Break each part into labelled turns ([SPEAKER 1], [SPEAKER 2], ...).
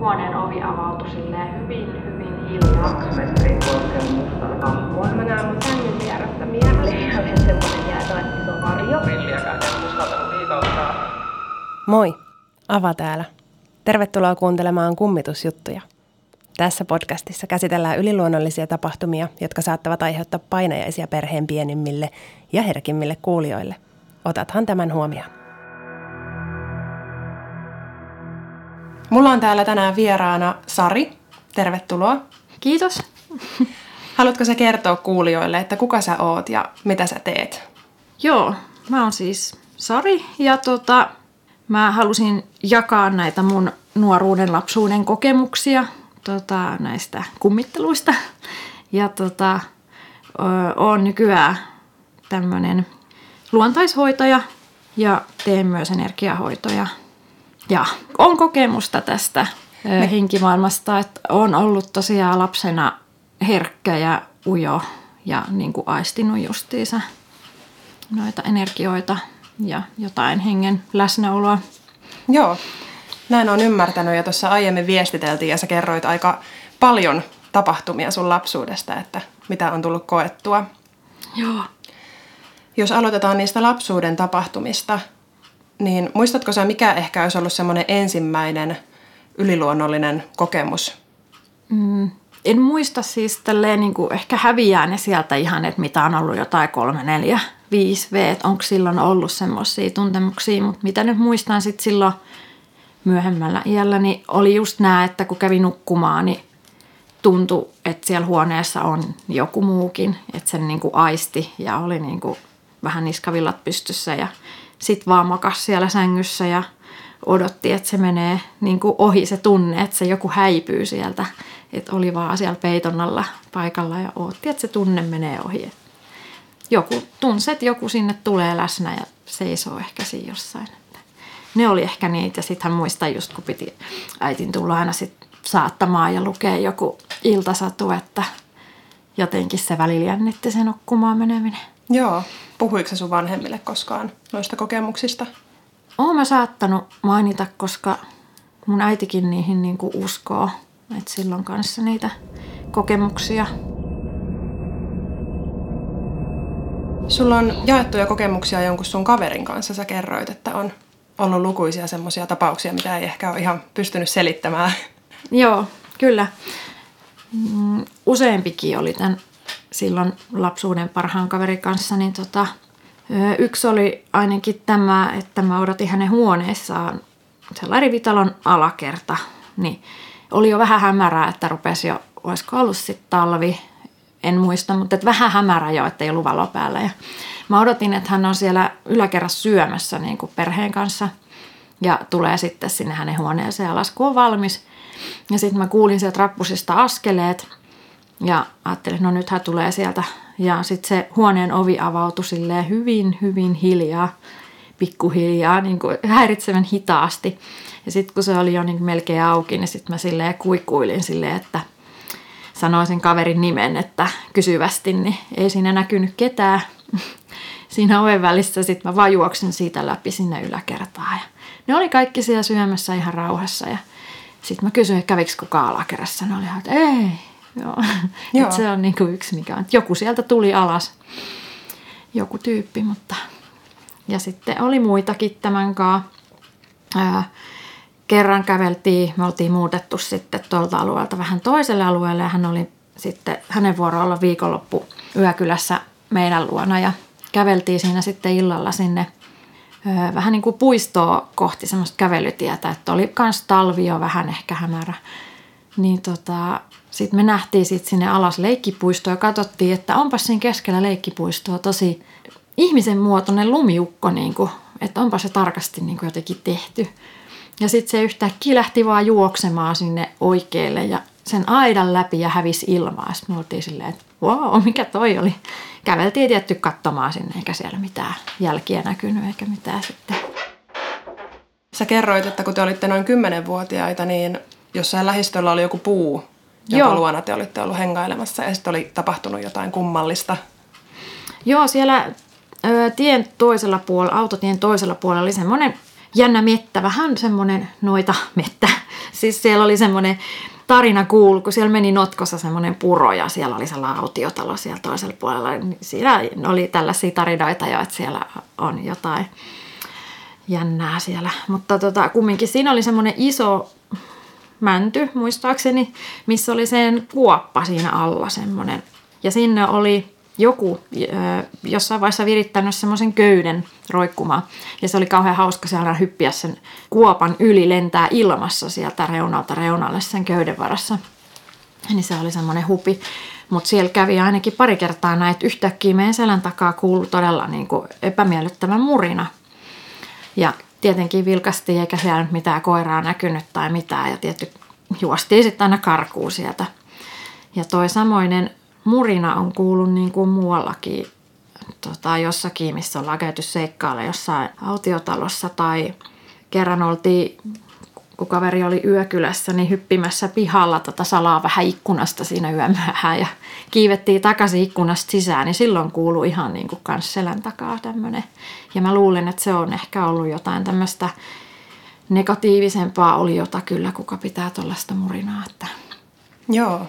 [SPEAKER 1] huoneen ovi avautui silleen hyvin, hyvin hiljaa.
[SPEAKER 2] Kaksi metriä korkean mustan. Mä näen mun sängyn vierestä miehen. Ja semmonen jäätävän iso varjo. Villiäkään en uskaltanut viitouttaa.
[SPEAKER 3] Moi, Ava täällä. Tervetuloa kuuntelemaan kummitusjuttuja. Tässä podcastissa käsitellään yliluonnollisia tapahtumia, jotka saattavat aiheuttaa painajaisia perheen pienimmille ja herkimmille kuulijoille. Otathan tämän huomioon. Mulla on täällä tänään vieraana Sari. Tervetuloa.
[SPEAKER 1] Kiitos.
[SPEAKER 3] Haluatko sä kertoa kuulijoille, että kuka sä oot ja mitä sä teet?
[SPEAKER 1] Joo, mä oon siis Sari ja tota, mä halusin jakaa näitä mun nuoruuden lapsuuden kokemuksia tota, näistä kummitteluista. Ja tota, oon nykyään tämmönen luontaishoitaja ja teen myös energiahoitoja. Ja on kokemusta tästä henkimaailmasta, että on ollut tosiaan lapsena herkkä ja ujo ja niin kuin aistinut justiinsa noita energioita ja jotain hengen läsnäoloa.
[SPEAKER 3] Joo, näin on ymmärtänyt ja tuossa aiemmin viestiteltiin ja sä kerroit aika paljon tapahtumia sun lapsuudesta, että mitä on tullut koettua.
[SPEAKER 1] Joo.
[SPEAKER 3] Jos aloitetaan niistä lapsuuden tapahtumista, niin muistatko sä mikä ehkä olisi ollut semmoinen ensimmäinen yliluonnollinen kokemus?
[SPEAKER 1] Mm, en muista siis tälleen niin kuin ehkä häviää ne sieltä ihan, että mitä on ollut jotain kolme, neljä, viisi V, että onko silloin ollut semmoisia tuntemuksia, mutta mitä nyt muistan sitten silloin myöhemmällä iällä, niin oli just nämä, että kun kävi nukkumaan, niin tuntui, että siellä huoneessa on joku muukin, että sen niin kuin aisti ja oli niin kuin vähän niskavillat pystyssä ja sitten vaan makas siellä sängyssä ja odotti, että se menee niin kuin ohi se tunne, että se joku häipyy sieltä. Että oli vaan siellä peiton alla paikalla ja odotti, että se tunne menee ohi. Joku tunsi, että joku sinne tulee läsnä ja seisoo ehkä siinä jossain. Ne oli ehkä niitä ja sitten hän muistaa just kun piti äitin tulla aina sit saattamaan ja lukea joku iltasatu, että jotenkin se välillä jännitti sen nukkumaan meneminen.
[SPEAKER 3] Joo. Puhuiko sun vanhemmille koskaan noista kokemuksista?
[SPEAKER 1] Oon mä saattanut mainita, koska mun äitikin niihin niin kuin uskoo, että silloin kanssa niitä kokemuksia.
[SPEAKER 3] Sulla on jaettuja kokemuksia jonkun sun kaverin kanssa. Sä kerroit, että on ollut lukuisia semmoisia tapauksia, mitä ei ehkä ole ihan pystynyt selittämään.
[SPEAKER 1] Joo, kyllä. Mm, Useampikin oli tämän silloin lapsuuden parhaan kaverin kanssa, niin tota, yksi oli ainakin tämä, että mä odotin hänen huoneessaan sellainen rivitalon alakerta, niin oli jo vähän hämärää, että rupesi jo, olisiko ollut sitten talvi, en muista, mutta että vähän hämärä jo, että ei ollut valo päällä. Ja mä odotin, että hän on siellä yläkerrassa syömässä niin kuin perheen kanssa ja tulee sitten sinne hänen huoneeseen ja lasku on valmis. Ja sitten mä kuulin sieltä rappusista askeleet ja ajattelin, no nyt hän tulee sieltä. Ja sitten se huoneen ovi avautui silleen hyvin, hyvin hiljaa, pikkuhiljaa, niin kuin häiritsevän hitaasti. Ja sitten kun se oli jo niin melkein auki, niin sitten mä silleen kuikuilin silleen, että sanoin kaverin nimen, että kysyvästi, niin ei siinä näkynyt ketään. Siinä oven välissä sitten mä vaan juoksin siitä läpi sinne yläkertaan. Ja ne oli kaikki siellä syömässä ihan rauhassa ja sitten mä kysyin, että kävikö kukaan alakerrassa. Ne oli että ei. Joo.
[SPEAKER 3] Joo.
[SPEAKER 1] Et se on niinku yksi mikä on. Joku sieltä tuli alas. Joku tyyppi, mutta... Ja sitten oli muitakin tämän kanssa. Ää, kerran käveltiin, me oltiin muutettu sitten tuolta alueelta vähän toiselle alueelle ja hän oli sitten hänen vuoro olla viikonloppu yökylässä meidän luona ja käveltiin siinä sitten illalla sinne ö, vähän niin kuin puistoa kohti semmoista kävelytietä, että oli kans talvi jo vähän ehkä hämärä. Niin tota, sitten me nähtiin sit sinne alas leikkipuistoa ja katsottiin, että onpas siinä keskellä leikkipuistoa tosi ihmisen muotoinen lumiukko, niin kuin, että onpa se tarkasti niin kuin jotenkin tehty. Ja sitten se yhtäkkiä lähti vaan juoksemaan sinne oikealle ja sen aidan läpi ja hävisi ilmaa. Sitten me oltiin silleen, että wow, mikä toi oli. Käveltiin tietty katsomaan sinne, eikä siellä mitään jälkiä näkynyt eikä mitään sitten.
[SPEAKER 3] Sä kerroit, että kun te olitte noin 10-vuotiaita, niin jossain lähistöllä oli joku puu, jonka
[SPEAKER 1] Joo.
[SPEAKER 3] luona te olitte ollut hengailemassa ja sitten oli tapahtunut jotain kummallista.
[SPEAKER 1] Joo, siellä ö, tien toisella puolella, autotien toisella puolella oli semmoinen jännä mettä, vähän semmoinen noita mettä. Siis siellä oli semmoinen tarina kuulu, kun siellä meni notkossa semmoinen puro ja siellä oli sellainen autiotalo siellä toisella puolella. Niin siinä oli tällaisia tarinoita jo, että siellä on jotain jännää siellä. Mutta tota, kumminkin siinä oli semmoinen iso mänty muistaakseni, missä oli sen kuoppa siinä alla semmoinen. Ja sinne oli joku jossain vaiheessa virittänyt semmoisen köyden roikkumaan. Ja se oli kauhean hauska siellä hyppiä sen kuopan yli, lentää ilmassa sieltä reunalta reunalle sen köyden varassa. Niin se oli semmoinen hupi. Mutta siellä kävi ainakin pari kertaa näitä yhtäkkiä meidän selän takaa kuului todella niin kuin epämiellyttävä murina. Ja tietenkin vilkastiin eikä siellä mitään koiraa näkynyt tai mitään ja tietty juostiin sitten aina karkuun sieltä. Ja toi samoinen murina on kuullut niin kuin muuallakin tota, jossakin, missä ollaan käyty seikkailla jossain autiotalossa tai kerran oltiin kun kaveri oli yökylässä, niin hyppimässä pihalla tota salaa vähän ikkunasta siinä yömyöhään ja kiivettiin takaisin ikkunasta sisään, niin silloin kuului ihan niin kuin kans selän takaa tämmöinen. Ja mä luulen, että se on ehkä ollut jotain tämmöistä negatiivisempaa oliota kyllä, kuka pitää tuollaista murinaa. Että,
[SPEAKER 3] Joo.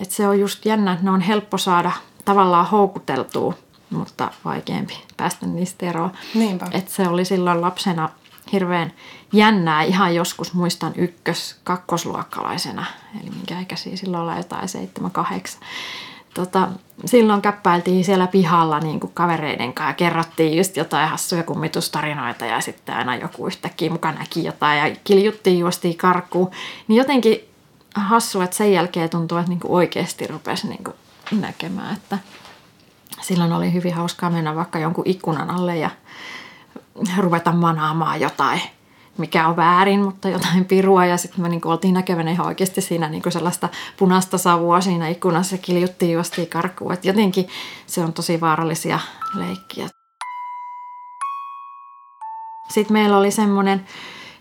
[SPEAKER 1] että se on just jännä, että ne on helppo saada tavallaan houkuteltua, mutta vaikeampi päästä niistä eroon.
[SPEAKER 3] Niinpä.
[SPEAKER 1] Että se oli silloin lapsena hirveän jännää. Ihan joskus muistan ykkös kakkosluokkalaisena, eli minkä ikäisiä silloin olla jotain 7-8. Tota, silloin käppäiltiin siellä pihalla niin kuin kavereiden kanssa ja kerrottiin just jotain hassuja kummitustarinoita ja sitten aina joku yhtäkkiä mukaan näki jotain ja kiljuttiin juostiin karkuun. Niin jotenkin hassu, että sen jälkeen tuntuu, että niin kuin oikeasti rupesi niin kuin näkemään, että silloin oli hyvin hauskaa mennä vaikka jonkun ikkunan alle ja ruveta manaamaan jotain, mikä on väärin, mutta jotain pirua. Ja sitten me niin oltiin näkevänä ihan oikeasti siinä niin sellaista punaista savua siinä ikkunassa ja kiljuttiin juostiin karkuun. Et jotenkin se on tosi vaarallisia leikkiä. Sitten meillä oli semmoinen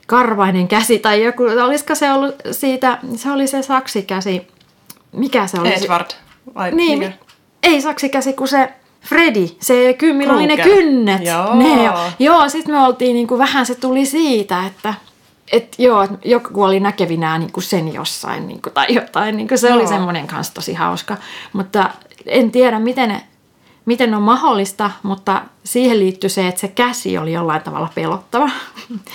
[SPEAKER 1] karvainen käsi tai joku, olisiko se ollut siitä, se oli se saksikäsi, mikä se oli?
[SPEAKER 3] Edward, vai
[SPEAKER 1] Niin,
[SPEAKER 3] mikä?
[SPEAKER 1] mi- ei saksikäsi, kun se Freddy, se ky, millä oli ne kynnet.
[SPEAKER 3] Joo.
[SPEAKER 1] Ne, jo. joo, sitten me oltiin niinku, vähän se tuli siitä, että et joo, et joku oli näkevinään niinku sen jossain niinku, tai jotain. Niinku, se oli
[SPEAKER 3] Joo.
[SPEAKER 1] semmoinen kanssa tosi hauska. Mutta en tiedä, miten, miten on mahdollista, mutta siihen liittyy se, että se käsi oli jollain tavalla pelottava.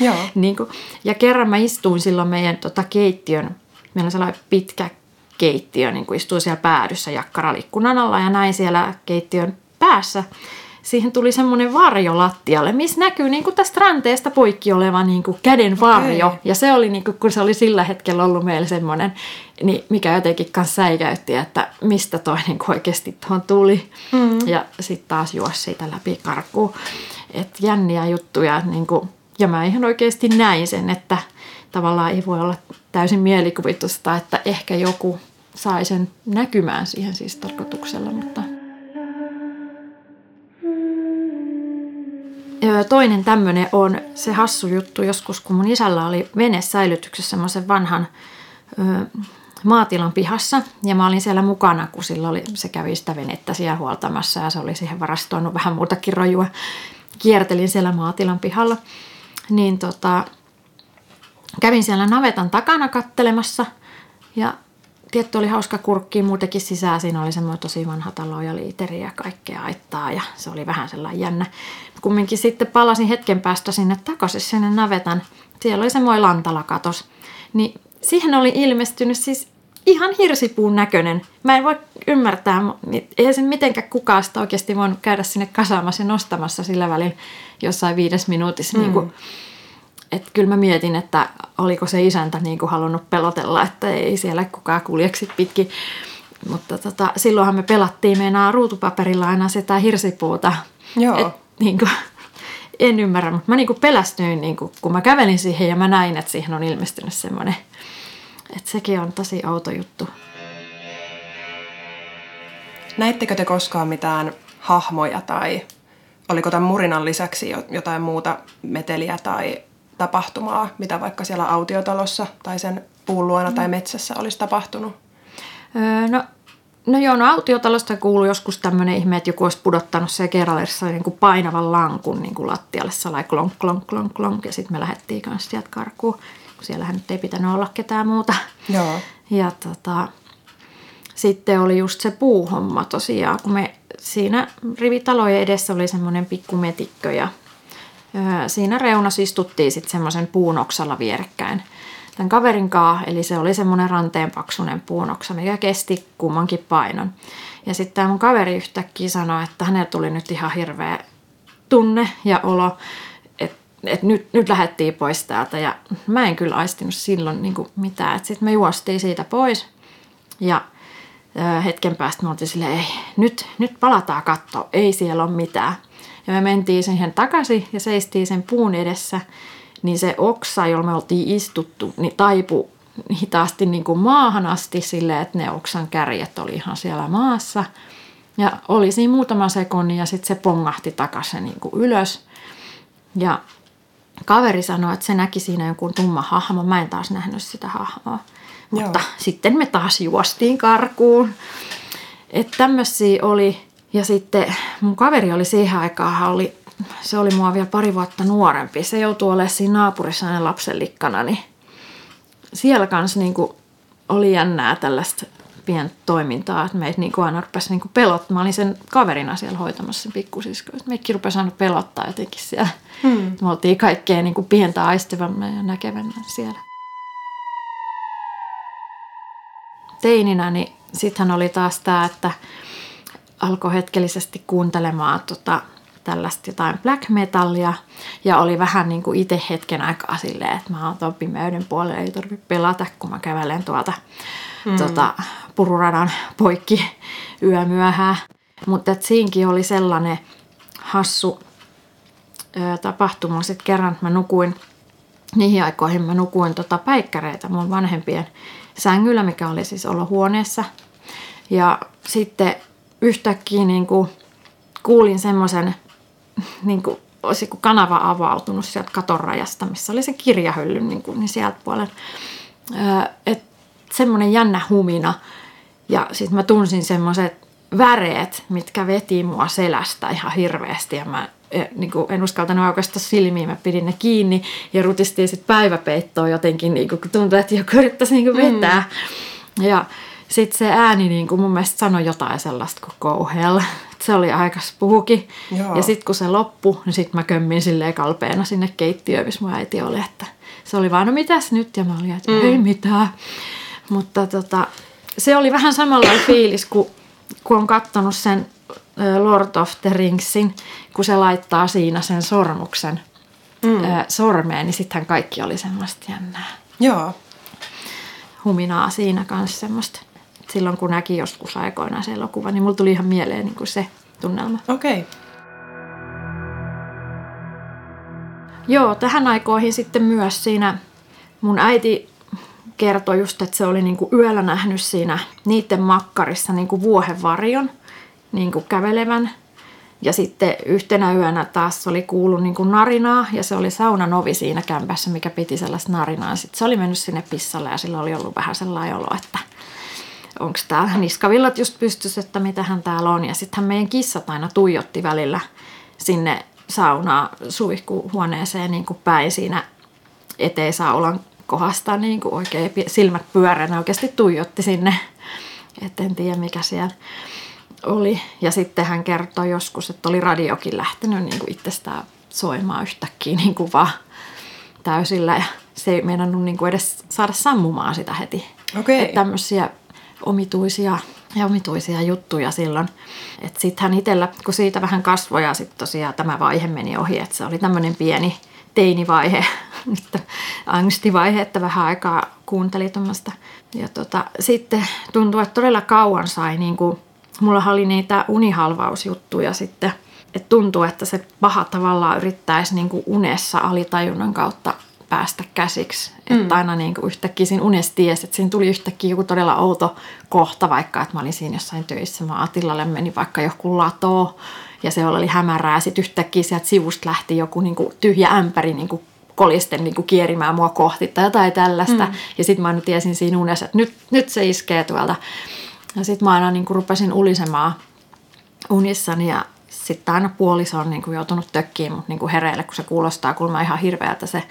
[SPEAKER 3] Joo.
[SPEAKER 1] niin kuin, ja kerran mä istuin silloin meidän tota, keittiön, meillä on sellainen pitkä keittiö, niin kuin istuin siellä päädyssä jakkaralikkunan alla ja näin siellä keittiön päässä. Siihen tuli semmoinen varjo lattialle, missä näkyy niin kuin tästä ranteesta poikki oleva niin kuin käden varjo.
[SPEAKER 3] Okei.
[SPEAKER 1] Ja se oli, niin kuin, kun se oli sillä hetkellä ollut meillä semmoinen, niin mikä jotenkin kanssa säikäytti, että mistä toi niin kuin oikeasti tuohon tuli. Mm. Ja sitten taas juosi siitä läpi karkuun. Että jänniä juttuja. Niin kuin, ja mä ihan oikeasti näin sen, että tavallaan ei voi olla täysin mielikuvitusta, että ehkä joku sai sen näkymään siihen siis tarkoituksella, mutta... Toinen tämmöinen on se hassu juttu joskus, kun mun isällä oli vene säilytyksessä semmoisen vanhan ö, maatilan pihassa. Ja mä olin siellä mukana, kun sillä oli, se kävi sitä venettä siellä huoltamassa ja se oli siihen varastoinut vähän muutakin rojua. Kiertelin siellä maatilan pihalla. Niin tota, kävin siellä navetan takana kattelemassa ja tietty oli hauska kurkki muutenkin sisään. Siinä oli semmoinen tosi vanha talo ja liiteri ja kaikkea aittaa ja se oli vähän sellainen jännä. Kumminkin sitten palasin hetken päästä sinne takaisin sinne navetan. Siellä oli semmoinen lantalakatos. Niin siihen oli ilmestynyt siis ihan hirsipuun näköinen. Mä en voi ymmärtää, niin eihän sen mitenkään kukaan sitä oikeasti voinut käydä sinne kasaamassa ja nostamassa sillä välillä jossain viides minuutissa. Mm. Niin kuin, että kyllä mä mietin, että oliko se isäntä niin kuin halunnut pelotella, että ei siellä kukaan kuljeksi pitkin. Mutta tota, silloinhan me pelattiin meinaa ruutupaperilla aina sitä hirsipuuta.
[SPEAKER 3] Joo.
[SPEAKER 1] Et, niin kuin, en ymmärrä, mutta mä niin kuin pelästyin, niin kuin, kun mä kävelin siihen ja mä näin, että siihen on ilmestynyt semmoinen. Että sekin on tosi outo juttu.
[SPEAKER 3] Näittekö te koskaan mitään hahmoja tai oliko tämän murinan lisäksi jo- jotain muuta meteliä tai tapahtumaa, mitä vaikka siellä autiotalossa tai sen puun luona tai metsässä olisi tapahtunut?
[SPEAKER 1] Öö, no, no joo, no autiotalosta kuuluu joskus tämmöinen ihme, että joku olisi pudottanut se kerrallisessa niin kuin painavan lankun niin kuin lattialle, salai klonk, klonk, klonk, klonk, ja sitten me lähdettiin kanssa sieltä karkuun. siellähän nyt ei pitänyt olla ketään muuta.
[SPEAKER 3] Joo.
[SPEAKER 1] Ja tota, sitten oli just se puuhomma tosiaan, kun me siinä rivitalojen edessä oli semmoinen pikku metikkö ja siinä reunassa istuttiin sitten semmoisen puunoksalla vierekkäin tämän kaverin kaa, eli se oli semmoinen ranteenpaksunen puunoksa, mikä kesti kummankin painon. Ja sitten tämä mun kaveri yhtäkkiä sanoi, että hänellä tuli nyt ihan hirveä tunne ja olo, että et nyt, nyt lähdettiin pois täältä. Ja mä en kyllä aistinut silloin niin mitään. Sitten me juostiin siitä pois ja ö, hetken päästä me oltiin silleen, ei, nyt, nyt palataan katsoa, ei siellä ole mitään. Ja me mentiin siihen takaisin ja seistiin sen puun edessä niin se oksa, jolla me oltiin istuttu, niin taipu hitaasti niin kuin maahan asti silleen, että ne oksan kärjet oli ihan siellä maassa. Ja oli siinä muutama sekunnin ja sitten se pongahti takaisin niin kuin ylös. Ja kaveri sanoi, että se näki siinä jonkun tumma hahmo. Mä en taas nähnyt sitä hahmoa. Joo. Mutta sitten me taas juostiin karkuun. Että tämmöisiä oli. Ja sitten mun kaveri oli siihen aikaan, oli se oli mua vielä pari vuotta nuorempi. Se joutui olemaan siinä naapurissa hänen lapsenlikkana, niin siellä kanssa niin kuin oli jännää tällaista pientä toimintaa, että meitä niin aina rupesi niin pelottaa. Mä olin sen kaverina siellä hoitamassa sen pikkusisko. Meikki rupesi aina pelottaa jotenkin siellä. Hmm. Me oltiin kaikkea niin kuin pientä aistivamme ja näkevämme siellä. Teininä, niin sittenhän oli taas tämä, että alkoi hetkellisesti kuuntelemaan tota, tällaista jotain black metallia ja oli vähän niin kuin itse hetken aikaa silleen, että mä oon tuon pimeyden puolella, ei tarvitse pelata, kun mä kävelen tuolta mm. tota, pururadan poikki yömyöhään. Mutta siinkin oli sellainen hassu ö, tapahtuma. Sitten kerran mä nukuin, niihin aikoihin mä nukuin tota päikkäreitä mun vanhempien sängyllä, mikä oli siis olohuoneessa. Ja sitten yhtäkkiä niin kuin kuulin semmoisen niin kuin, olisi kuin kanava avautunut sieltä katon rajasta, missä oli se kirjahylly niin, kuin, niin sieltä puolella. Öö, semmoinen jännä humina. Ja sitten mä tunsin semmoiset väreet, mitkä veti mua selästä ihan hirveästi. Ja mä niin kuin en uskaltanut aukaista silmiä, mä pidin ne kiinni ja rutistiin sitten päiväpeittoon jotenkin, niin kuin, kun tuntui, että joku yrittäisi niin kuin vetää. Mm. Ja sitten se ääni niin kuin mun mielestä sanoi jotain sellaista kuin go hell. Se oli aika spuuki. Ja sitten kun se loppui, niin sitten mä kömmin silleen kalpeena sinne keittiöön, missä mun äiti oli. Että se oli vaan, no mitäs nyt? Ja mä olin, että mm. ei mitään. Mutta tota, se oli vähän samalla fiilis, kun, kun on katsonut sen Lord of the Ringsin, kun se laittaa siinä sen sormuksen mm. sormeen, niin sittenhän kaikki oli semmoista jännää.
[SPEAKER 3] Joo.
[SPEAKER 1] Huminaa siinä kanssa semmoista silloin kun näki joskus aikoinaan se elokuva, niin mulla tuli ihan mieleen niin kuin se tunnelma.
[SPEAKER 3] Okei. Okay.
[SPEAKER 1] Joo, tähän aikoihin sitten myös siinä mun äiti kertoi just, että se oli niin kuin yöllä nähnyt siinä niiden makkarissa niin kuin vuohenvarjon niin kuin kävelevän. Ja sitten yhtenä yönä taas oli kuullut niin kuin narinaa ja se oli saunan ovi siinä kämpässä, mikä piti sellaista narinaa. Sitten se oli mennyt sinne pissalle ja sillä oli ollut vähän sellainen olo, että – onko täällä niskavillat just pystyssä, että mitähän täällä on. Ja sittenhän meidän kissat aina tuijotti välillä sinne saunaa suihkuhuoneeseen niin kuin päin siinä eteisaulan kohdasta niin kuin oikein silmät pyöränä oikeasti tuijotti sinne. Et en tiedä mikä siellä oli. Ja sitten hän kertoi joskus, että oli radiokin lähtenyt niin kuin itsestään soimaan yhtäkkiä niin kuin vaan täysillä. Ja se ei meinannut niin kuin edes saada sammumaan sitä heti.
[SPEAKER 3] Okay.
[SPEAKER 1] Että tämmöisiä omituisia ja omituisia juttuja silloin. Että sitten hän itsellä, kun siitä vähän kasvoi ja sitten tosiaan tämä vaihe meni ohi, että se oli tämmöinen pieni teinivaihe, angstivaihe, että vähän aikaa kuunteli tuommoista. Ja tota, sitten tuntui, että todella kauan sai, niin kuin, mulla oli niitä unihalvausjuttuja sitten, että tuntuu, että se paha tavallaan yrittäisi niin kuin unessa alitajunnan kautta päästä käsiksi. Mm. Että aina niin kuin yhtäkkiä siinä unessa tiesi, että siinä tuli yhtäkkiä joku todella outo kohta, vaikka että mä olin siinä jossain töissä. Mä Atillalle meni vaikka joku lato ja se oli hämärää sitten yhtäkkiä sieltä sivusta lähti joku niin kuin tyhjä ämpäri niin kuin kolisten niin kuin kierimään mua kohti tai jotain tällaista. Mm. Ja sitten mä aina tiesin siinä unessa, että nyt, nyt se iskee tuolta. Ja sitten mä aina niin kuin rupesin ulisemaan unissani ja sitten aina puoliso on niin kuin joutunut tökkiin mut niin kuin hereille, kun se kuulostaa kuulemma ihan hirveältä se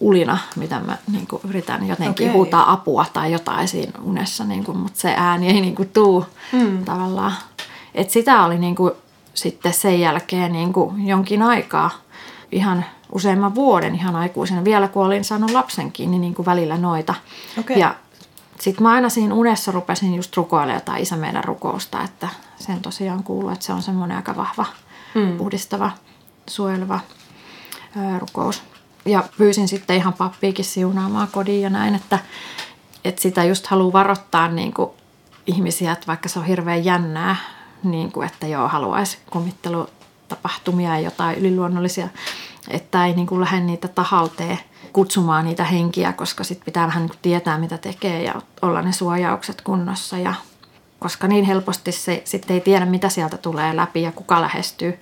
[SPEAKER 1] ulina, mitä mä niin kuin yritän jotenkin
[SPEAKER 3] Okei.
[SPEAKER 1] huutaa apua tai jotain siinä unessa, niin kuin, mutta se ääni ei niin kuin tuu
[SPEAKER 3] Mm.
[SPEAKER 1] tavallaan. Et sitä oli niin kuin sitten sen jälkeen niin kuin jonkin aikaa, ihan useamman vuoden ihan aikuisena, vielä kun olin saanut lapsenkin, niin, niin kuin välillä noita.
[SPEAKER 3] Okei.
[SPEAKER 1] Ja sitten mä aina siinä unessa rupesin just rukoilemaan jotain isä meidän rukousta, että sen tosiaan kuuluu, että se on semmoinen aika vahva,
[SPEAKER 3] Mm.
[SPEAKER 1] puhdistava, suojeleva ää, rukous. Ja pyysin sitten ihan pappiikin siunaamaan kodin ja näin, että, että sitä just haluaa varoittaa niin kuin ihmisiä, että vaikka se on hirveän jännää, niin kuin, että joo, haluaisi kummittelutapahtumia ja jotain yliluonnollisia, että ei niin kuin lähde niitä tahalteen kutsumaan niitä henkiä, koska sitten pitää vähän niin kuin tietää, mitä tekee ja olla ne suojaukset kunnossa. Ja koska niin helposti se sitten ei tiedä, mitä sieltä tulee läpi ja kuka lähestyy,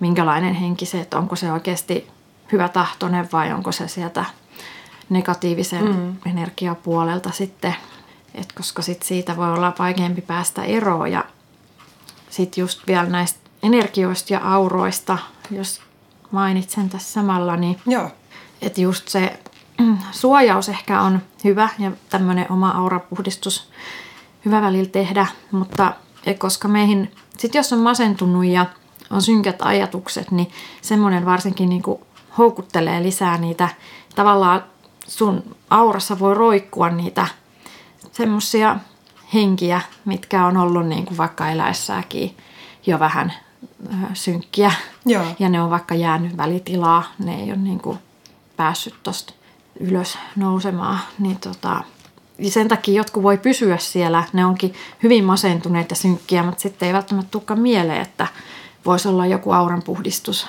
[SPEAKER 1] minkälainen henki se, että onko se oikeasti hyvä tahtoinen vai onko se sieltä negatiivisen mm. energiapuolelta sitten, Et koska sit siitä voi olla vaikeampi päästä eroon ja sitten just vielä näistä energioista ja auroista, jos mainitsen tässä samalla, niin
[SPEAKER 3] Joo.
[SPEAKER 1] että just se suojaus ehkä on hyvä ja tämmöinen oma aurapuhdistus hyvä välillä tehdä, mutta et koska meihin, sit jos on masentunut ja on synkät ajatukset, niin semmoinen varsinkin niin kuin houkuttelee lisää niitä, tavallaan sun aurassa voi roikkua niitä semmoisia henkiä, mitkä on ollut niin kuin vaikka eläessäkin jo vähän synkkiä.
[SPEAKER 3] Joo.
[SPEAKER 1] Ja ne on vaikka jäänyt välitilaa, ne ei ole niin kuin päässyt tosta ylös nousemaan. Niin tota, ja sen takia jotkut voi pysyä siellä, ne onkin hyvin masentuneita synkkiä, mutta sitten ei välttämättä tulekaan mieleen, että voisi olla joku auran puhdistus.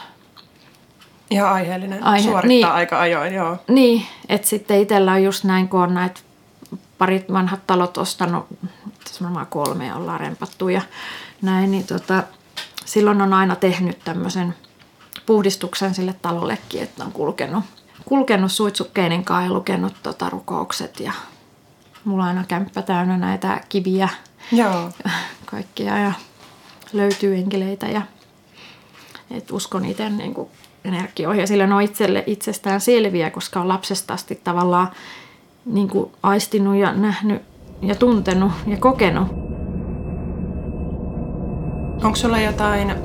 [SPEAKER 3] Ihan aiheellinen.
[SPEAKER 1] Aihe-
[SPEAKER 3] Suorittaa
[SPEAKER 1] niin.
[SPEAKER 3] aika ajoin, joo.
[SPEAKER 1] Niin, että sitten itsellä on just näin, kun on näitä parit vanhat talot ostanut, varmaan kolme ollaan rempattu ja näin, niin tota, silloin on aina tehnyt tämmöisen puhdistuksen sille talollekin, että on kulkenut, kulkenut suitsukkeiden kanssa ja lukenut tota rukoukset ja mulla on aina kämppä täynnä näitä kiviä
[SPEAKER 3] Joo.
[SPEAKER 1] kaikkia ja löytyy enkeleitä ja et uskon itse niin kuin energioihin ja sillä ne on itselle itsestään selviä, koska on lapsesta asti tavallaan niin kuin aistinut ja nähnyt ja tuntenut ja kokenut.
[SPEAKER 3] Onko sulla jotain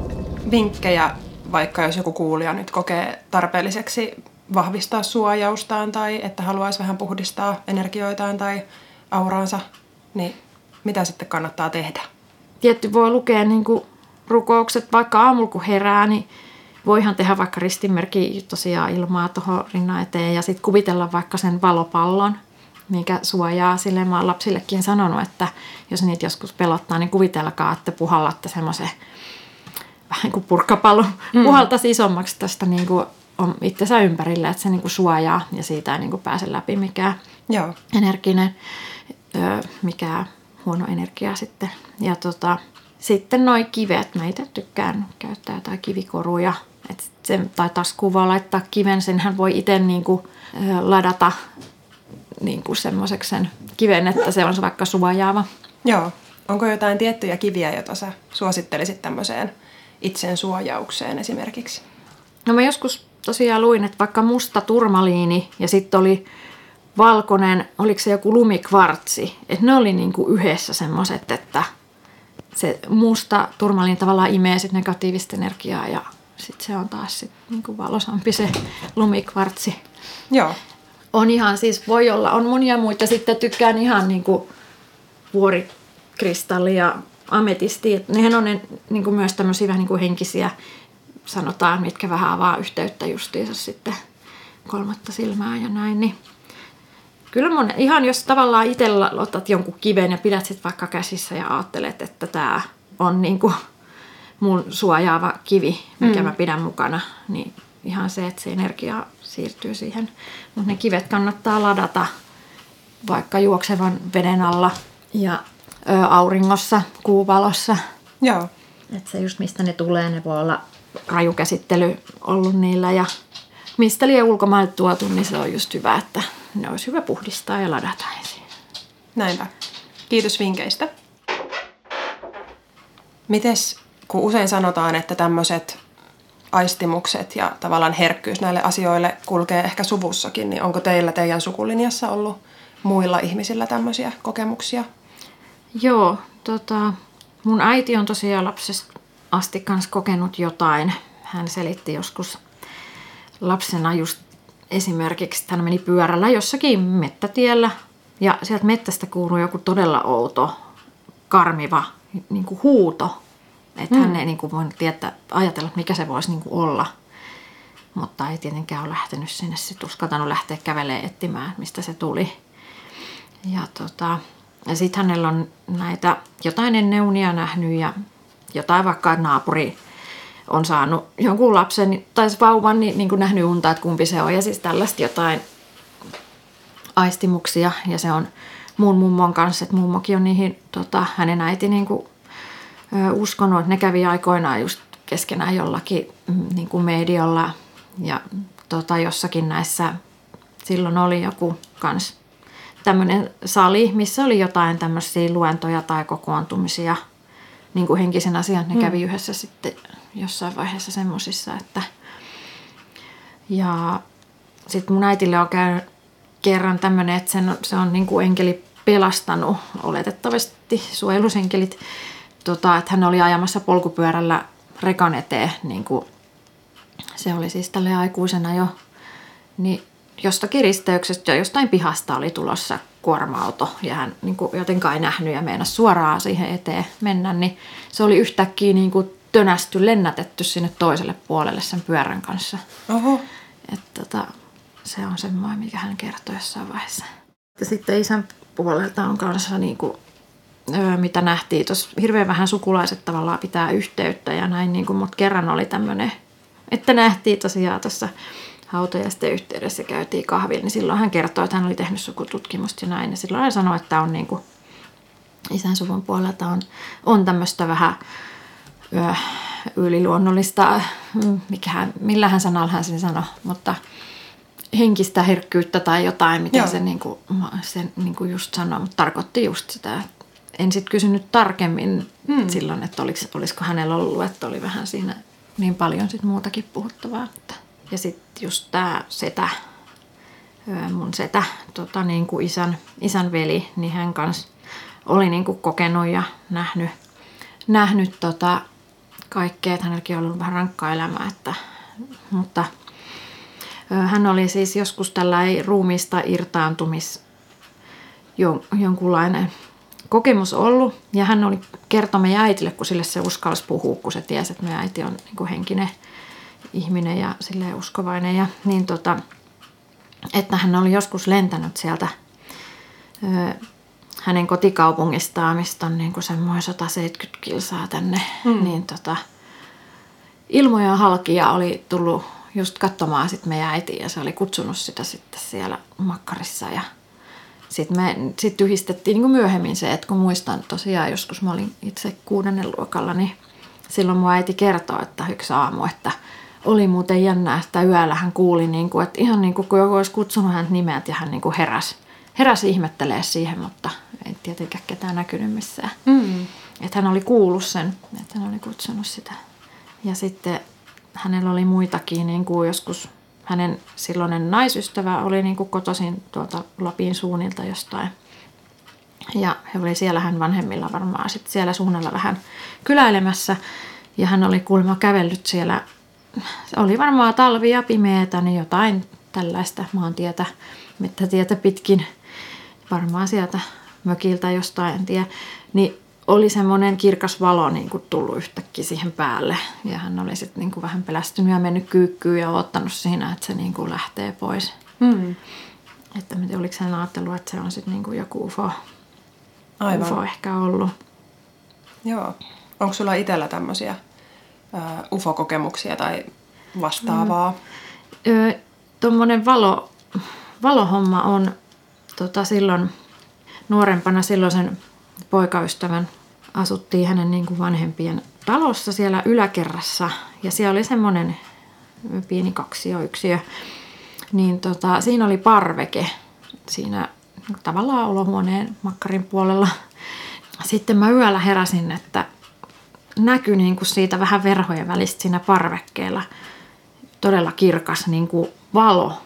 [SPEAKER 3] vinkkejä, vaikka jos joku kuulija nyt kokee tarpeelliseksi vahvistaa suojaustaan tai että haluaisi vähän puhdistaa energioitaan tai auraansa, niin mitä sitten kannattaa tehdä?
[SPEAKER 1] Tietty voi lukea niin kuin rukoukset, vaikka aamulla kun herää, niin voihan tehdä vaikka ristinmerkki tosiaan ilmaa tuohon rinnan eteen ja sitten kuvitella vaikka sen valopallon, mikä suojaa. Sille mä oon lapsillekin sanonut, että jos niitä joskus pelottaa, niin kuvitelkaa, että puhallatte semmoisen vähän kuin purkkapallon mm. puhaltaisi isommaksi tästä niin kuin on itsensä ympärillä, että se niin kuin suojaa ja siitä ei niin kuin pääse läpi mikään
[SPEAKER 3] Joo.
[SPEAKER 1] energinen, öö, mikä huono energia sitten. Ja tota, sitten noi kivet, mä itse tykkään käyttää jotain kivikoruja. Sen, tai taskuun voi laittaa kiven, senhän voi itse niinku, ö, ladata niinku semmoiseksi sen kiven, että se on vaikka suojaava.
[SPEAKER 3] Joo. Onko jotain tiettyjä kiviä, joita sä suosittelisit tämmöiseen itsen suojaukseen esimerkiksi?
[SPEAKER 1] No mä joskus tosiaan luin, että vaikka musta turmaliini ja sitten oli valkoinen, oliko se joku lumikvartsi, että ne oli niinku yhdessä semmoiset, että se musta turmaliini tavallaan imee sit negatiivista energiaa ja sitten se on taas sit niinku valosampi se lumikvartsi.
[SPEAKER 3] Joo.
[SPEAKER 1] On ihan siis, voi olla, on monia muita. Sitten tykkään ihan niinku vuorikristalli ja ametisti. Et Nehän on ne, niinku myös tämmöisiä vähän niinku henkisiä, sanotaan, mitkä vähän avaa yhteyttä justiinsa sitten kolmatta silmää ja näin. Niin Kyllä mun, ihan jos tavallaan itse otat jonkun kiven ja pidät sit vaikka käsissä ja ajattelet, että tämä on niinku mun suojaava kivi, mikä mm. mä pidän mukana, niin ihan se, että se energia siirtyy siihen. Mutta ne kivet kannattaa ladata vaikka juoksevan veden alla ja ö, auringossa, kuuvalossa.
[SPEAKER 3] Joo.
[SPEAKER 1] Että se just mistä ne tulee, ne voi olla rajukäsittely ollut niillä ja mistä liian ulkomailta tuotu, niin se on just hyvä, että ne olisi hyvä puhdistaa ja ladata ensin.
[SPEAKER 3] Näinpä. Kiitos vinkkeistä. Mites, kun usein sanotaan, että tämmöiset aistimukset ja tavallaan herkkyys näille asioille kulkee ehkä suvussakin, niin onko teillä teidän sukulinjassa ollut muilla ihmisillä tämmöisiä kokemuksia?
[SPEAKER 1] Joo, tota, mun äiti on tosiaan lapsesta asti kanssa kokenut jotain. Hän selitti joskus lapsena just esimerkiksi, että hän meni pyörällä jossakin mettätiellä ja sieltä mettästä kuului joku todella outo, karmiva niin kuin huuto. Että mm. hän ei niin kuin voinut tietää, ajatella, mikä se voisi niin kuin olla. Mutta ei tietenkään ole lähtenyt sinne sitten uskaltanut lähteä kävelemään etsimään, mistä se tuli. Ja, tota, ja sitten hänellä on näitä jotain ennen unia nähnyt ja jotain vaikka naapuri on saanut jonkun lapsen tai vauvan, niin, niin kuin nähnyt unta, että kumpi se on. Ja siis tällaista jotain aistimuksia ja se on muun mummon kanssa, että mummokin on niihin, tota, hänen äiti niin kuin, uskonut, että ne kävi aikoinaan just keskenään jollakin mm, niin kuin medialla ja tota, jossakin näissä, silloin oli joku kans tämmöinen sali, missä oli jotain tämmöisiä luentoja tai kokoontumisia niin kuin henkisen asian. Ne mm. kävi yhdessä sitten jossain vaiheessa semmoisissa, että ja sitten mun äitille on käynyt kerran tämmöinen, että sen, se on niin kuin enkeli pelastanut, oletettavasti suojelusenkelit, tota, että hän oli ajamassa polkupyörällä rekan eteen, niin kuin se oli siis tälle aikuisena jo, niin jostakin risteyksestä ja jostain pihasta oli tulossa kuorma-auto ja hän niin kuin jotenkaan ei nähnyt ja meinasi suoraan siihen eteen mennä, niin se oli yhtäkkiä niin kuin tönästy, lennätetty sinne toiselle puolelle sen pyörän kanssa.
[SPEAKER 3] Oho.
[SPEAKER 1] Että tota, se on semmoinen, mikä hän kertoi jossain vaiheessa. Ja sitten isän puolelta on kanssa niin kuin, mitä nähtiin. Tuossa hirveän vähän sukulaiset tavallaan pitää yhteyttä ja näin, niin kuin, mutta kerran oli tämmöinen, että nähtiin tosiaan tuossa hautajaisten yhteydessä käytiin kahvilla, niin silloin hän kertoi, että hän oli tehnyt sukututkimusta ja näin. Ja silloin hän sanoi, että on niin kuin, isän suvun puolelta on, on tämmöistä vähän ö, yliluonnollista, mikähän, millähän sanalla hän sen sanoi, mutta henkistä herkkyyttä tai jotain, mitä Joo. se, niin kuin, se niin kuin just sanoi, mutta tarkoitti just sitä. En sitten kysynyt tarkemmin hmm. silloin, että olis, olisiko hänellä ollut, että oli vähän siinä niin paljon sit muutakin puhuttavaa. Että. Ja sitten just tämä setä, mun setä, tota, niin kuin isän, isän veli, niin hän kanssa oli niin kuin kokenut ja nähnyt, nähnyt tota, kaikkea, että hänelläkin on ollut vähän rankkaa elämää, että, mutta hän oli siis joskus tällainen ruumista irtaantumis jonkunlainen kokemus ollut. Ja hän oli kertoi meidän äitille, kun sille se uskalsi puhua, kun se tiesi, että meidän äiti on niin kuin henkinen ihminen ja silleen uskovainen. Ja, niin tota, että hän oli joskus lentänyt sieltä ö, hänen kotikaupungistaan, mistä on niin kuin semmoinen 170 kilsaa tänne. Mm. Niin tota, ilmoja halkia oli tullut just katsomaan sit meidän äiti ja se oli kutsunut sitä sitten siellä makkarissa ja sitten me sit yhdistettiin niin myöhemmin se, että kun muistan tosiaan joskus mä olin itse kuudennen luokalla, niin silloin mun äiti kertoi, että yksi aamu, että oli muuten jännää, että yöllä hän kuuli, niin kuin, että ihan niin kuin kun joku olisi kutsunut hän nimet ja hän niin kuin heräsi, heräsi ihmettelee siihen, mutta ei tietenkään ketään näkynyt missään. Mm. Että hän oli kuullut sen, että hän oli kutsunut sitä. Ja sitten hänellä oli muitakin, niin kuin joskus hänen silloinen naisystävä oli niin kuin kotoisin tuolta Lapin suunnilta jostain. Ja he oli siellä hän vanhemmilla varmaan sitten siellä suunnalla vähän kyläilemässä. Ja hän oli kuulemma kävellyt siellä, oli varmaan talvi ja pimeätä, niin jotain tällaista maantietä, tietä pitkin. Varmaan sieltä mökiltä jostain, en tiedä. Niin oli semmoinen kirkas valo niin kuin tullut yhtäkkiä siihen päälle. Ja hän oli sitten niin kuin vähän pelästynyt ja mennyt kyykkyyn ja ottanut siinä, että se niin kuin lähtee pois. Hmm. Että miten oliko hän ajatellut, että se on sitten niin kuin joku UFO. Aivan. UFO ehkä ollut.
[SPEAKER 3] Joo. Onko sulla itsellä tämmöisiä UFO-kokemuksia tai vastaavaa?
[SPEAKER 1] Mm. Tuommoinen valo, valohomma on tota, silloin nuorempana silloisen poikaystävän asuttiin hänen niin kuin vanhempien talossa siellä yläkerrassa ja siellä oli semmoinen pieni kaksioyksiö. Niin tota, siinä oli parveke siinä tavallaan olohuoneen makkarin puolella. Sitten mä yöllä heräsin, että näkyi niin kuin siitä vähän verhojen välistä siinä parvekkeella todella kirkas niin kuin valo,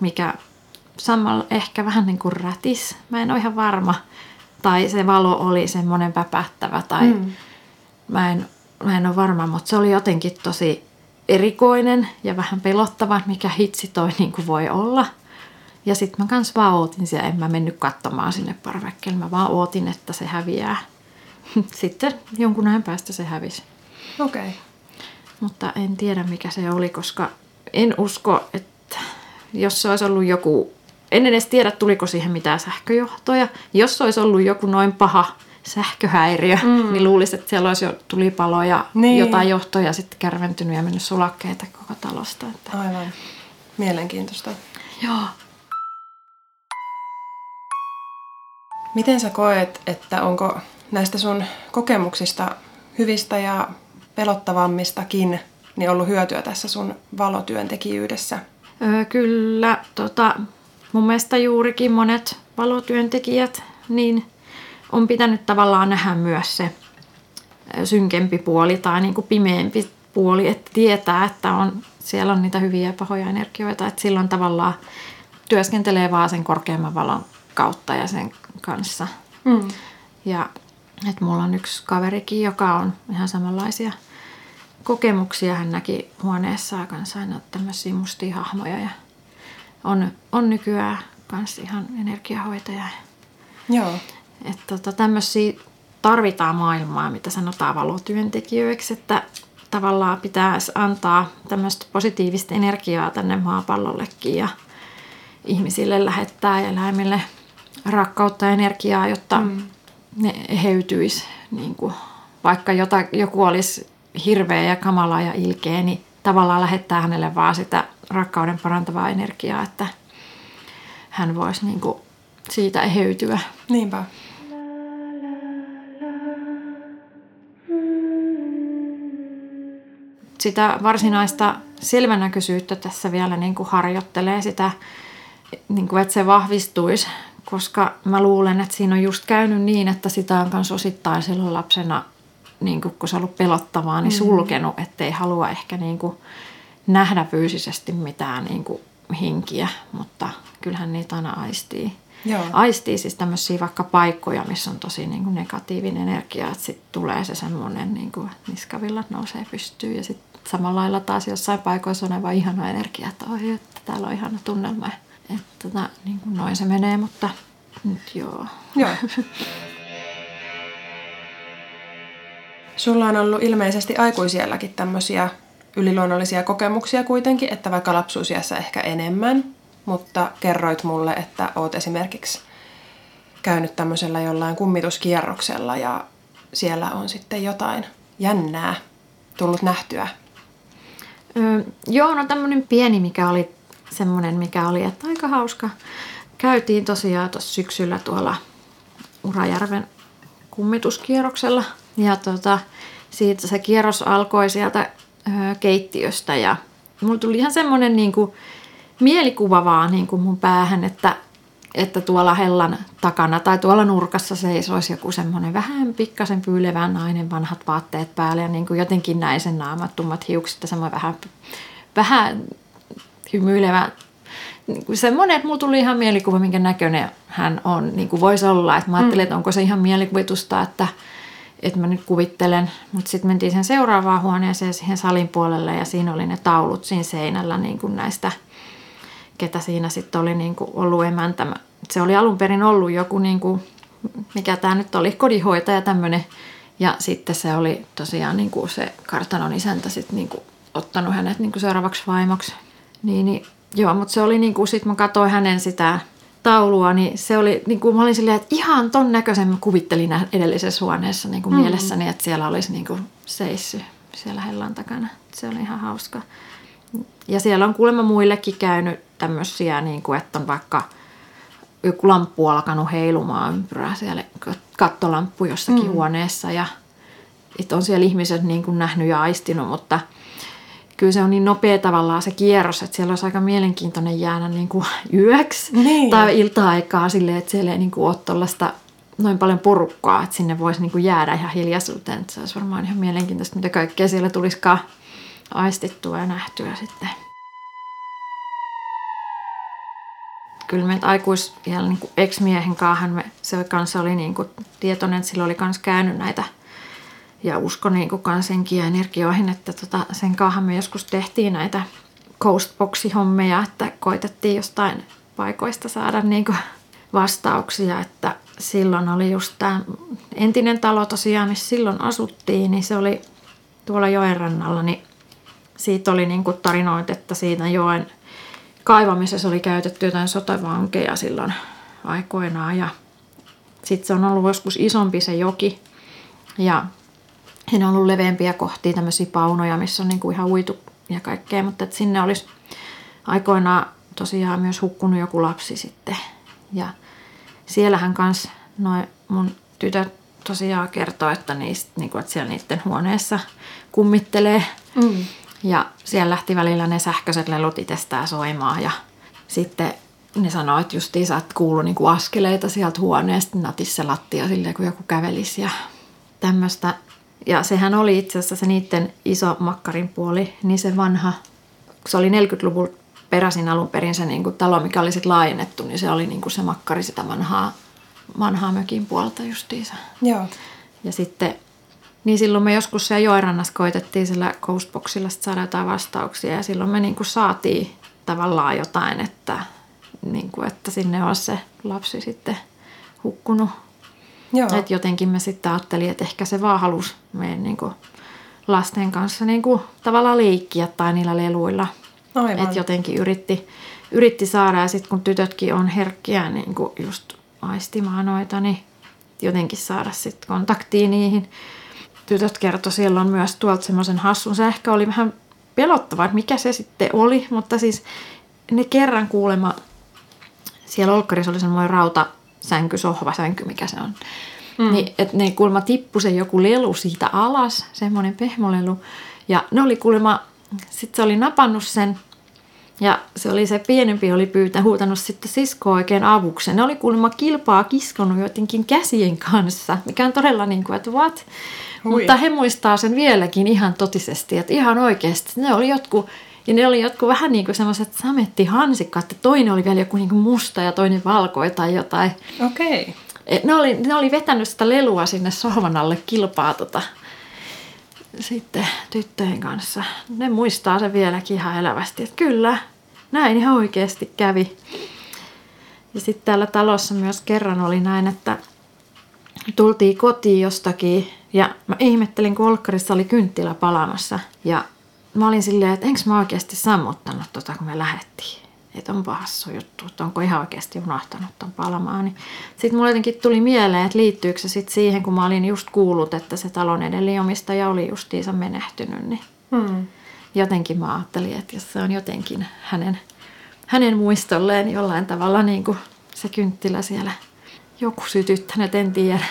[SPEAKER 1] mikä samalla ehkä vähän niin kuin rätis. Mä en ole ihan varma. Tai se valo oli semmoinen päpähtävä tai mm. mä, en, mä en ole varma, mutta se oli jotenkin tosi erikoinen ja vähän pelottava, mikä hitsi toi niin kuin voi olla. Ja sitten mä kans vaan ootin siellä, en mä mennyt katsomaan sinne parvekkeelle, mä vaan ootin, että se häviää. Sitten jonkun ajan päästä se hävisi.
[SPEAKER 3] Okei. Okay.
[SPEAKER 1] Mutta en tiedä mikä se oli, koska en usko, että jos se olisi ollut joku, en edes tiedä tuliko siihen mitään sähköjohtoja. Jos olisi ollut joku noin paha sähköhäiriö, mm. niin luulisin, että siellä olisi jo tulipalo ja niin. jotain johtoja sitten kärventynyt ja mennyt sulakkeita koko talosta. Että...
[SPEAKER 3] Aivan. Mielenkiintoista.
[SPEAKER 1] Joo.
[SPEAKER 3] Miten sä koet, että onko näistä sun kokemuksista hyvistä ja pelottavammistakin niin ollut hyötyä tässä sun valotyöntekijyydessä?
[SPEAKER 1] Öö, kyllä, tota, mun mielestä juurikin monet valotyöntekijät niin on pitänyt tavallaan nähdä myös se synkempi puoli tai niin kuin pimeämpi puoli, että tietää, että on, siellä on niitä hyviä ja pahoja energioita, että silloin tavallaan työskentelee vaan sen korkeamman valon kautta ja sen kanssa. Mm. Ja että mulla on yksi kaverikin, joka on ihan samanlaisia kokemuksia. Hän näki huoneessa kanssa aina tämmöisiä mustia hahmoja ja on, on nykyään kanssa ihan energiahoitaja.
[SPEAKER 3] Joo.
[SPEAKER 1] Että tota, tämmöisiä tarvitaan maailmaa, mitä sanotaan valotyöntekijöiksi, että tavallaan pitäisi antaa tämmöistä positiivista energiaa tänne maapallollekin ja ihmisille lähettää eläimille rakkautta ja energiaa, jotta mm. ne eheytyisi. Niin kuin, vaikka jota, joku olisi hirveä ja kamala ja ilkeä, niin tavallaan lähettää hänelle vaan sitä rakkauden parantavaa energiaa, että hän voisi niin kuin siitä eheytyä.
[SPEAKER 3] Niinpä.
[SPEAKER 1] Sitä varsinaista selvänäköisyyttä tässä vielä niin kuin harjoittelee sitä, niin kuin, että se vahvistuisi koska mä luulen, että siinä on just käynyt niin, että sitä on myös osittain silloin lapsena, niin kun se on ollut pelottavaa, niin mm. sulkenut, ettei halua ehkä niin kuin nähdä fyysisesti mitään niin kuin hinkiä, mutta kyllähän niitä aina aistii. Joo. Aistii siis tämmöisiä vaikka paikkoja, missä on tosi niin kuin negatiivinen energia, että sitten tulee se semmoinen, niin kuin niskavillat nousee pystyyn ja sitten samalla lailla taas jossain paikoissa on aivan ihana energia, että oi, että täällä on ihana tunnelma. Että tota, niin kuin noin se menee, mutta nyt joo.
[SPEAKER 3] Joo. Sulla on ollut ilmeisesti aikuisielläkin tämmöisiä yliluonnollisia kokemuksia kuitenkin, että vaikka lapsuusiassa ehkä enemmän, mutta kerroit mulle, että oot esimerkiksi käynyt tämmöisellä jollain kummituskierroksella ja siellä on sitten jotain jännää tullut nähtyä.
[SPEAKER 1] Öö, joo, no tämmöinen pieni, mikä oli semmoinen, mikä oli että aika hauska. Käytiin tosiaan tuossa syksyllä tuolla Urajärven kummituskierroksella. Ja tota, siitä se kierros alkoi sieltä keittiöstä ja mulla tuli ihan semmoinen niin kuin, mielikuva vaan niin kuin mun päähän, että, että tuolla hellan takana tai tuolla nurkassa seisoisi joku semmoinen vähän pikkasen pyylevä nainen, vanhat vaatteet päälle ja niin kuin jotenkin näin sen naamattumat hiukset ja semmoinen vähän, vähän hymyilevä niin semmoinen, että mulla tuli ihan mielikuva, minkä näköinen hän on, niin kuin voisi olla. Että mä ajattelin, että onko se ihan mielikuvitusta, että, että mä nyt kuvittelen. Mutta sitten mentiin sen seuraavaan huoneeseen siihen salin puolelle ja siinä oli ne taulut siinä seinällä niin kuin näistä, ketä siinä sitten oli niin kuin ollut emäntä. Se oli alun perin ollut joku, niin kuin, mikä tämä nyt oli, kodinhoitaja tämmöinen. Ja sitten se oli tosiaan niin kuin se kartanon isäntä sitten niin kuin ottanut hänet niin kuin seuraavaksi vaimoksi. Niin, niin joo, mutta se oli niin kuin, sit mä katsoin hänen sitä taulua, niin se oli, niin kuin, mä olin silleen, että ihan ton näköisen mä kuvittelin edellisessä huoneessa niin kuin mm. mielessäni, että siellä olisi niin kuin seissy siellä hellan takana. Se oli ihan hauska. Ja siellä on kuulemma muillekin käynyt tämmöisiä, niin kuin, että on vaikka joku lamppu alkanut heilumaan ympyrää siellä kattolamppu jossakin mm. huoneessa ja että on siellä ihmiset niin kuin nähnyt ja aistinut, mutta – kyllä se on niin nopea tavallaan se kierros, että siellä olisi aika mielenkiintoinen jäädä niin kuin yöksi niin. tai ilta-aikaa silleen, että siellä ei niin kuin ole tuollaista noin paljon porukkaa, että sinne voisi niin kuin jäädä ihan hiljaisuuteen. Että se olisi varmaan ihan mielenkiintoista, mitä kaikkea siellä tulisikaan aistittua ja nähtyä sitten. Kyllä meiltä aikuis vielä niin ex-miehen kanssa me, se kanssa oli niin kuin tietoinen, että sillä oli myös käynyt näitä ja usko niin kuin kansenkin ja energioihin, että tota, sen kanssa me joskus tehtiin näitä ghostboxi-hommeja, että koitettiin jostain paikoista saada niin vastauksia, että silloin oli just tämä entinen talo tosiaan, missä silloin asuttiin, niin se oli tuolla joen rannalla, niin siitä oli niin kuin että siinä joen kaivamisessa oli käytetty jotain sotavankeja silloin aikoinaan ja sitten se on ollut joskus isompi se joki. Ja siinä on ollut leveämpiä kohtia, tämmöisiä paunoja, missä on niin kuin ihan uitu ja kaikkea, mutta että sinne olisi aikoinaan tosiaan myös hukkunut joku lapsi sitten ja siellähän kanssa noin mun tytöt tosiaan kertoo, että, niistä, niin kuin, että siellä niiden huoneessa kummittelee. Mm. Ja siellä lähti välillä ne sähköiset lelut itsestään soimaan ja sitten ne sanoi, että just isät kuului niin kuin askeleita sieltä huoneesta natissa lattia silleen, kun joku kävelisi ja tämmöistä. Ja sehän oli itse asiassa se niiden iso makkarin puoli, niin se vanha, se oli 40-luvun peräisin alun perin se niin kuin talo, mikä oli sitten laajennettu, niin se oli niin kuin se makkari sitä vanhaa, vanhaa mökin puolta justiinsa.
[SPEAKER 3] Joo.
[SPEAKER 1] Ja sitten, niin silloin me joskus siellä Joerannassa koitettiin sillä Ghostboxilla saada jotain vastauksia ja silloin me niin kuin saatiin tavallaan jotain, että, niin kuin, että sinne olisi se lapsi sitten hukkunut. Joo. Et jotenkin me sitten ajattelin, että ehkä se vaan halusi meidän niin kuin lasten kanssa niin kuin tavallaan leikkiä tai niillä leluilla – että jotenkin yritti, yritti saada ja sitten kun tytötkin on herkkiä niin kuin just aistimaan noita, niin jotenkin saada sitten kontaktiin niihin. Tytöt kertoi silloin myös tuolta semmoisen hassun. Se ehkä oli vähän pelottava, että mikä se sitten oli, mutta siis ne kerran kuulema, siellä Olkkarissa oli semmoinen rauta sänky, sohva sänky, mikä se on. Mm. Niin, että ne kuulemma tippu se joku lelu siitä alas, semmoinen pehmolelu. Ja ne oli kuulemma sitten se oli napannut sen ja se oli se pienempi oli pyytä, huutanut sitten siskoa oikein avuksi. Ne oli kuulemma kilpaa kiskonut jotenkin käsien kanssa, mikä on todella niin kuin, että what? Hui. Mutta he muistaa sen vieläkin ihan totisesti, että ihan oikeasti ne oli jotkut, ja ne oli jotkut vähän niin kuin semmoiset samettihansikkaat, että toinen oli vielä joku niin kuin musta ja toinen valkoi tai jotain.
[SPEAKER 3] Okei. Okay.
[SPEAKER 1] Ne oli, ne oli vetänyt sitä lelua sinne sohvan alle kilpaa tota, sitten tyttöjen kanssa. Ne muistaa se vieläkin ihan elävästi, että kyllä, näin ihan oikeasti kävi. Ja sitten täällä talossa myös kerran oli näin, että tultiin kotiin jostakin ja mä ihmettelin, kun Olkkarissa oli kynttilä palamassa. Ja mä olin silleen, että enkö mä oikeasti sammuttanut tota, kun me lähdettiin. Että onpa hassu juttu, että onko ihan oikeasti unohtanut ton palamaan. Niin sitten mulle jotenkin tuli mieleen, että liittyykö se sitten siihen, kun mä olin just kuullut, että se talon edellinen omistaja oli justiinsa menehtynyt. Niin hmm. Jotenkin mä ajattelin, että jos se on jotenkin hänen, hänen muistolleen jollain tavalla niin kuin se kynttilä siellä joku sytyttänyt, en tiedä.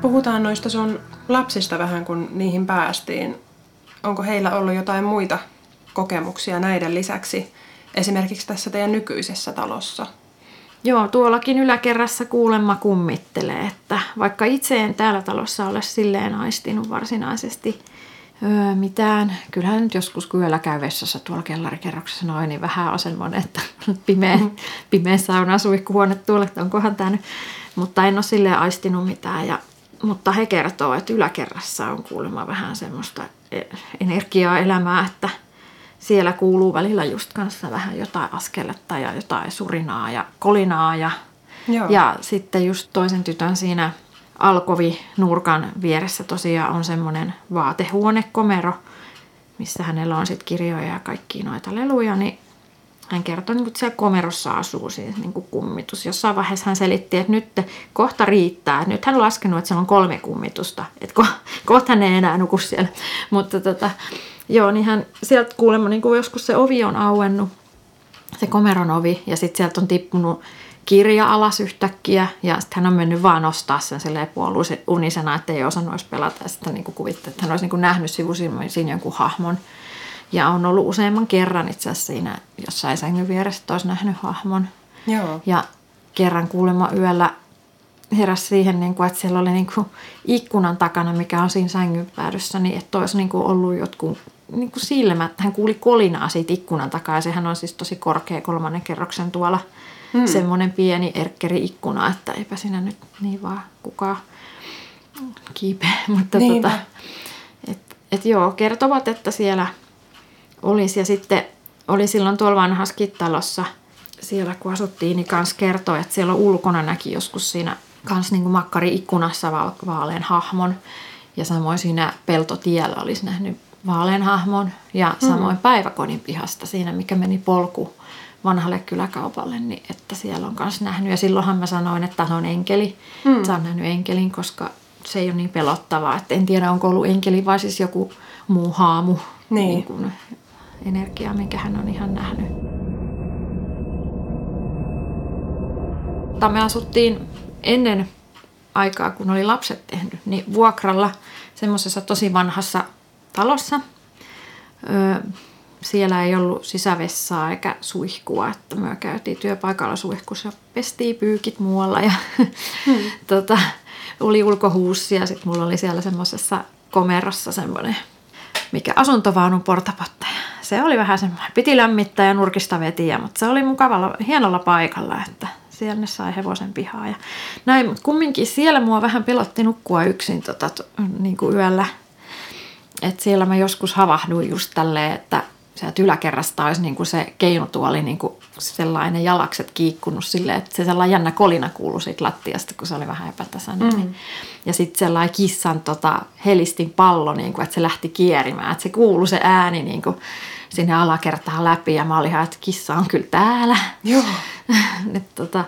[SPEAKER 3] Puhutaan noista sun lapsista vähän, kun niihin päästiin. Onko heillä ollut jotain muita kokemuksia näiden lisäksi esimerkiksi tässä teidän nykyisessä talossa?
[SPEAKER 1] Joo, tuollakin yläkerrassa kuulemma kummittelee, että vaikka itse en täällä talossa ole silleen aistinut varsinaisesti öö, mitään. Kyllähän nyt joskus kun yöllä käy vessassa tuolla kellarikerroksessa noin, niin vähän on semmoinen, että pimeä, pimeä sauna suihkuhuone tuolle, että onkohan tämä nyt. Mutta en ole silleen aistinut mitään. Ja, mutta he kertoo, että yläkerrassa on kuulemma vähän semmoista e, energiaa elämää, että – siellä kuuluu välillä just kanssa vähän jotain askeletta ja jotain surinaa ja kolinaa. Ja, Joo. ja sitten just toisen tytön siinä alkovi nurkan vieressä tosiaan on semmoinen vaatehuonekomero, missä hänellä on sitten kirjoja ja kaikki noita leluja, niin hän kertoi, niin että siellä komerossa asuu siis niin kuin kummitus. Jossain vaiheessa hän selitti, että nyt kohta riittää. Nyt hän on laskenut, että siellä on kolme kummitusta. Että ko, kohta hän ei enää nuku siellä. Mutta tota, Joo, niin hän sieltä kuulemma niin kuin joskus se ovi on auennut, se komeron ovi, ja sitten sieltä on tippunut kirja alas yhtäkkiä, ja sitten hän on mennyt vaan nostaa sen silleen unisena, että ei osannut pelata, ja sitten niin kuvitteli, että hän olisi niin kuin nähnyt sivusilmoin jonkun hahmon. Ja on ollut useamman kerran itse asiassa siinä jossain sängyn vieressä, että olisi nähnyt hahmon.
[SPEAKER 3] Joo.
[SPEAKER 1] Ja kerran kuulemma yöllä heräsi siihen, niin kuin, että siellä oli niin kuin ikkunan takana, mikä on siinä sängyn päädyssä, niin että olisi niin kuin ollut jotkut niin kuin silmät. Hän kuuli kolinaa siitä ikkunan takaa ja sehän on siis tosi korkea kolmannen kerroksen tuolla hmm. semmoinen pieni erkkeri ikkuna, että eipä siinä nyt niin vaan kukaan kiipeä. Mutta
[SPEAKER 3] Niinpä.
[SPEAKER 1] tota, et, et joo, kertovat, että siellä olisi ja sitten oli silloin tuolla vanhassa talossa siellä kun asuttiin, niin kans kertoi, että siellä ulkona näki joskus siinä kans niin kuin makkari-ikkunassa va- vaalean hahmon. Ja samoin siinä peltotiellä olisi nähnyt vaalean hahmon. Ja samoin päiväkodin pihasta siinä, mikä meni polku vanhalle kyläkaupalle, niin että siellä on kans nähnyt. Ja silloinhan mä sanoin, että on enkeli. Mm. Sä oon nähnyt enkelin, koska se ei ole niin pelottavaa. Että en tiedä, onko ollut enkeli vai siis joku muu haamu.
[SPEAKER 3] Niin.
[SPEAKER 1] niin kuin energia, minkä hän on ihan nähnyt. Me asuttiin ennen aikaa, kun oli lapset tehnyt, niin vuokralla semmoisessa tosi vanhassa talossa. Öö, siellä ei ollut sisävessaa eikä suihkua, että me käytiin työpaikalla suihkussa, pestiin pyykit muualla ja hmm. tota, oli ulkohuussi ja sitten mulla oli siellä semmoisessa komerossa semmoinen, mikä asuntovaunun portapotta. Se oli vähän semmoinen, piti lämmittää ja nurkista vetiä, mutta se oli mukavalla, hienolla paikalla, että siellä ne sai hevosen pihaa ja näin. Mutta kumminkin siellä mua vähän pelotti nukkua yksin tota, to, niin kuin yöllä. Et siellä mä joskus havahduin just tälleen, että sieltä yläkerrasta olisi niin kuin se keinutuoli niin kuin sellainen jalakset kiikkunut silleen, että se sellainen jännä kolina kuului siitä lattiasta, kun se oli vähän epätasainen. Mm. Ja sitten sellainen kissan tota, helistin pallo, niin kuin, että se lähti kierimään, että se kuului se ääni niin kuin sinne alakertaan läpi ja mä olin ihan, että kissa on kyllä täällä.
[SPEAKER 3] Joo.
[SPEAKER 1] Et, tota,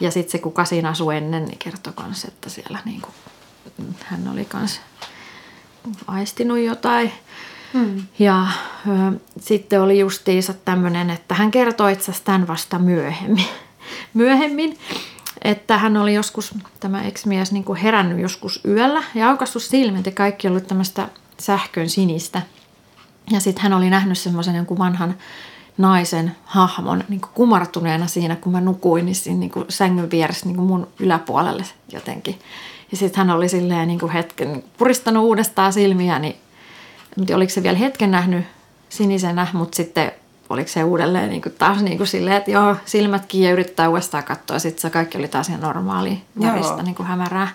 [SPEAKER 1] ja sitten se, kuka siinä asui ennen, niin kertoi kans, että siellä niin kuin, hän oli kans aistinut jotain. Hmm. Ja ö, sitten oli justiinsa tämmöinen, että hän kertoi itse tämän vasta myöhemmin. myöhemmin, että hän oli joskus, tämä ex-mies, niin kuin herännyt joskus yöllä ja aukassut silmät ja kaikki ollut tämmöistä sähkön sinistä. Ja sitten hän oli nähnyt semmoisen jonkun vanhan naisen hahmon niin kuin kumartuneena siinä, kun mä nukuin, niin siinä niin kuin sängyn vieressä niin kuin mun yläpuolelle jotenkin. Ja sitten hän oli silleen niin kuin hetken puristanut uudestaan silmiä, niin en tiedä, oliko se vielä hetken nähnyt sinisenä, mutta sitten oliko se uudelleen niin kuin taas niin kuin silleen, että joo, silmät kiinni ja yrittää uudestaan katsoa. Sitten se kaikki oli taas ihan normaalia väristä niin kuin hämärää.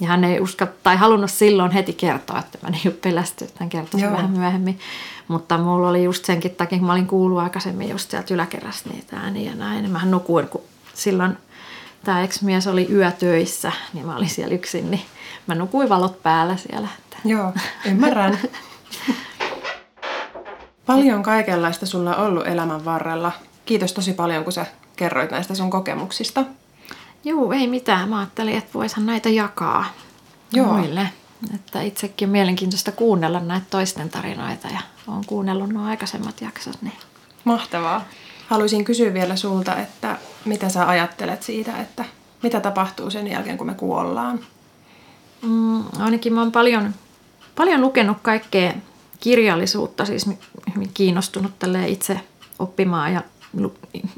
[SPEAKER 1] Ja hän ei usko, tai halunnut silloin heti kertoa, että mä niin pelästy, että hän kertoi sen vähän myöhemmin. Mutta mulla oli just senkin takia, kun mä olin kuullut aikaisemmin just sieltä yläkerrasta niitä ääniä ja näin. Niin mähän nukuin, kun silloin tämä ex-mies oli yötöissä, niin mä olin siellä yksin, niin mä nukuin valot päällä siellä.
[SPEAKER 3] Joo, ymmärrän. paljon kaikenlaista sulla on ollut elämän varrella. Kiitos tosi paljon, kun sä kerroit näistä sun kokemuksista.
[SPEAKER 1] Joo, ei mitään. Mä ajattelin, että voisin näitä jakaa
[SPEAKER 3] Joo.
[SPEAKER 1] muille. Että itsekin on mielenkiintoista kuunnella näitä toisten tarinoita ja olen kuunnellut nuo aikaisemmat jaksot. Niin.
[SPEAKER 3] Mahtavaa. Haluaisin kysyä vielä sulta, että mitä sä ajattelet siitä, että mitä tapahtuu sen jälkeen, kun me kuollaan?
[SPEAKER 1] Mm, ainakin mä oon paljon, paljon lukenut kaikkea kirjallisuutta, siis hyvin kiinnostunut tälle itse oppimaan ja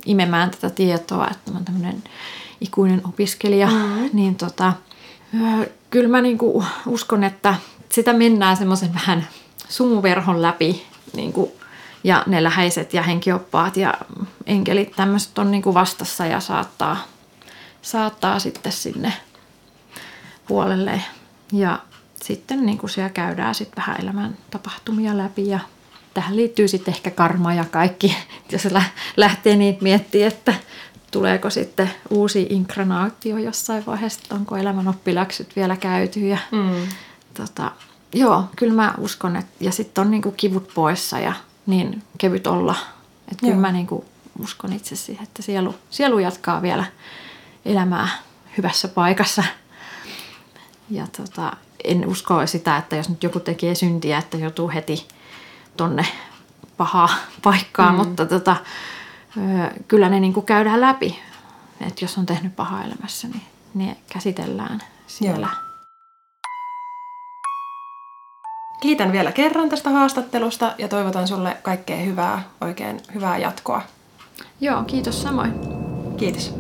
[SPEAKER 1] imemään tätä tietoa, että mä oon tämmöinen ikuinen opiskelija, mm-hmm. niin tota, kyllä mä niinku uskon, että sitä mennään semmoisen vähän sumuverhon läpi niinku, ja ne läheiset ja henkioppaat ja enkelit tämmöiset on niinku vastassa ja saattaa, saattaa sitten sinne puolelle ja sitten niin kuin siellä käydään sitten vähän elämän tapahtumia läpi ja tähän liittyy sitten ehkä karma ja kaikki, jos lähtee niitä miettimään, että tuleeko sitten uusi inkranaatio jossain vaiheessa, onko elämän oppiläksyt vielä käyty ja mm. tota, joo, kyllä mä uskon, että ja sitten on niinku kivut poissa ja niin kevyt olla, että kyllä mä niinku uskon itse siihen, että sielu, sielu jatkaa vielä elämää hyvässä paikassa. Ja tota, en usko sitä, että jos nyt joku tekee syntiä, että joutuu heti tonne pahaa paikkaa, mm. mutta tota, kyllä ne niin kuin käydään läpi. Että jos on tehnyt pahaa elämässä, niin ne käsitellään siellä. Joo.
[SPEAKER 3] Kiitän vielä kerran tästä haastattelusta ja toivotan sulle kaikkea hyvää, oikein hyvää jatkoa.
[SPEAKER 1] Joo, kiitos samoin.
[SPEAKER 3] Kiitos.